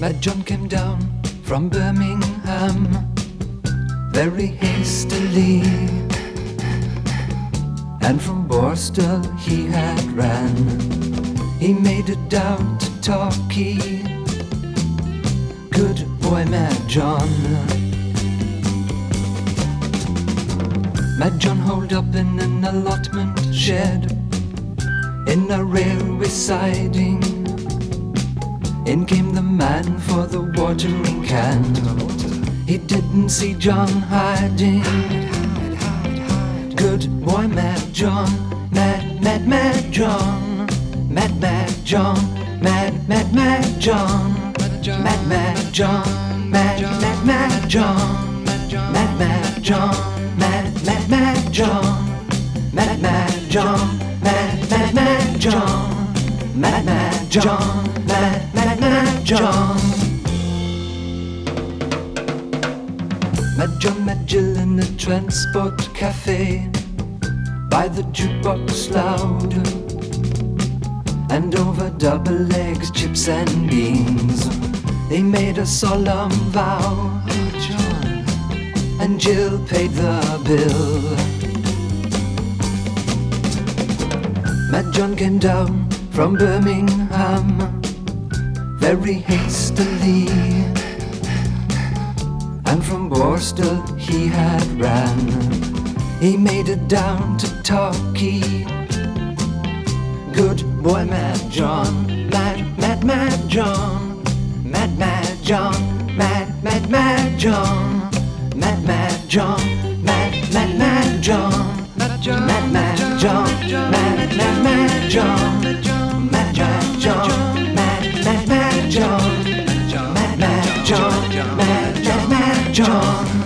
Mad John came down from Birmingham very hastily, and from Borstal he had ran. He made it down to Torquay. Good boy, Mad John. Mad John holed up in an allotment shed in a railway siding. In came the man for the watering can. He didn't see John hiding. Good boy, Mad John. Mad, mad, mad John. Mad, mad John. Mad, mad, mad John. Mad, mad John. Mad, mad, mad John. Mad, mad John. Mad, mad, mad John. Mad, mad John. Mad, mad, mad John. Mad, mad John. Mad, John. Mad John met Jill in the transport cafe by the jukebox loud and over double eggs, chips and beans. They made a solemn vow, John, and Jill paid the bill. Mad John came down from Birmingham very hastily. And from Borstal he had ran. He made it down to Torquay. Good boy, Mad John. Mad, mad, mad John. Mad, mad John. Mad, mad, mad John. Mad, mad John. Mad, mad, mad John. Mad, mad, mad John. Mad, mad, mad John. John.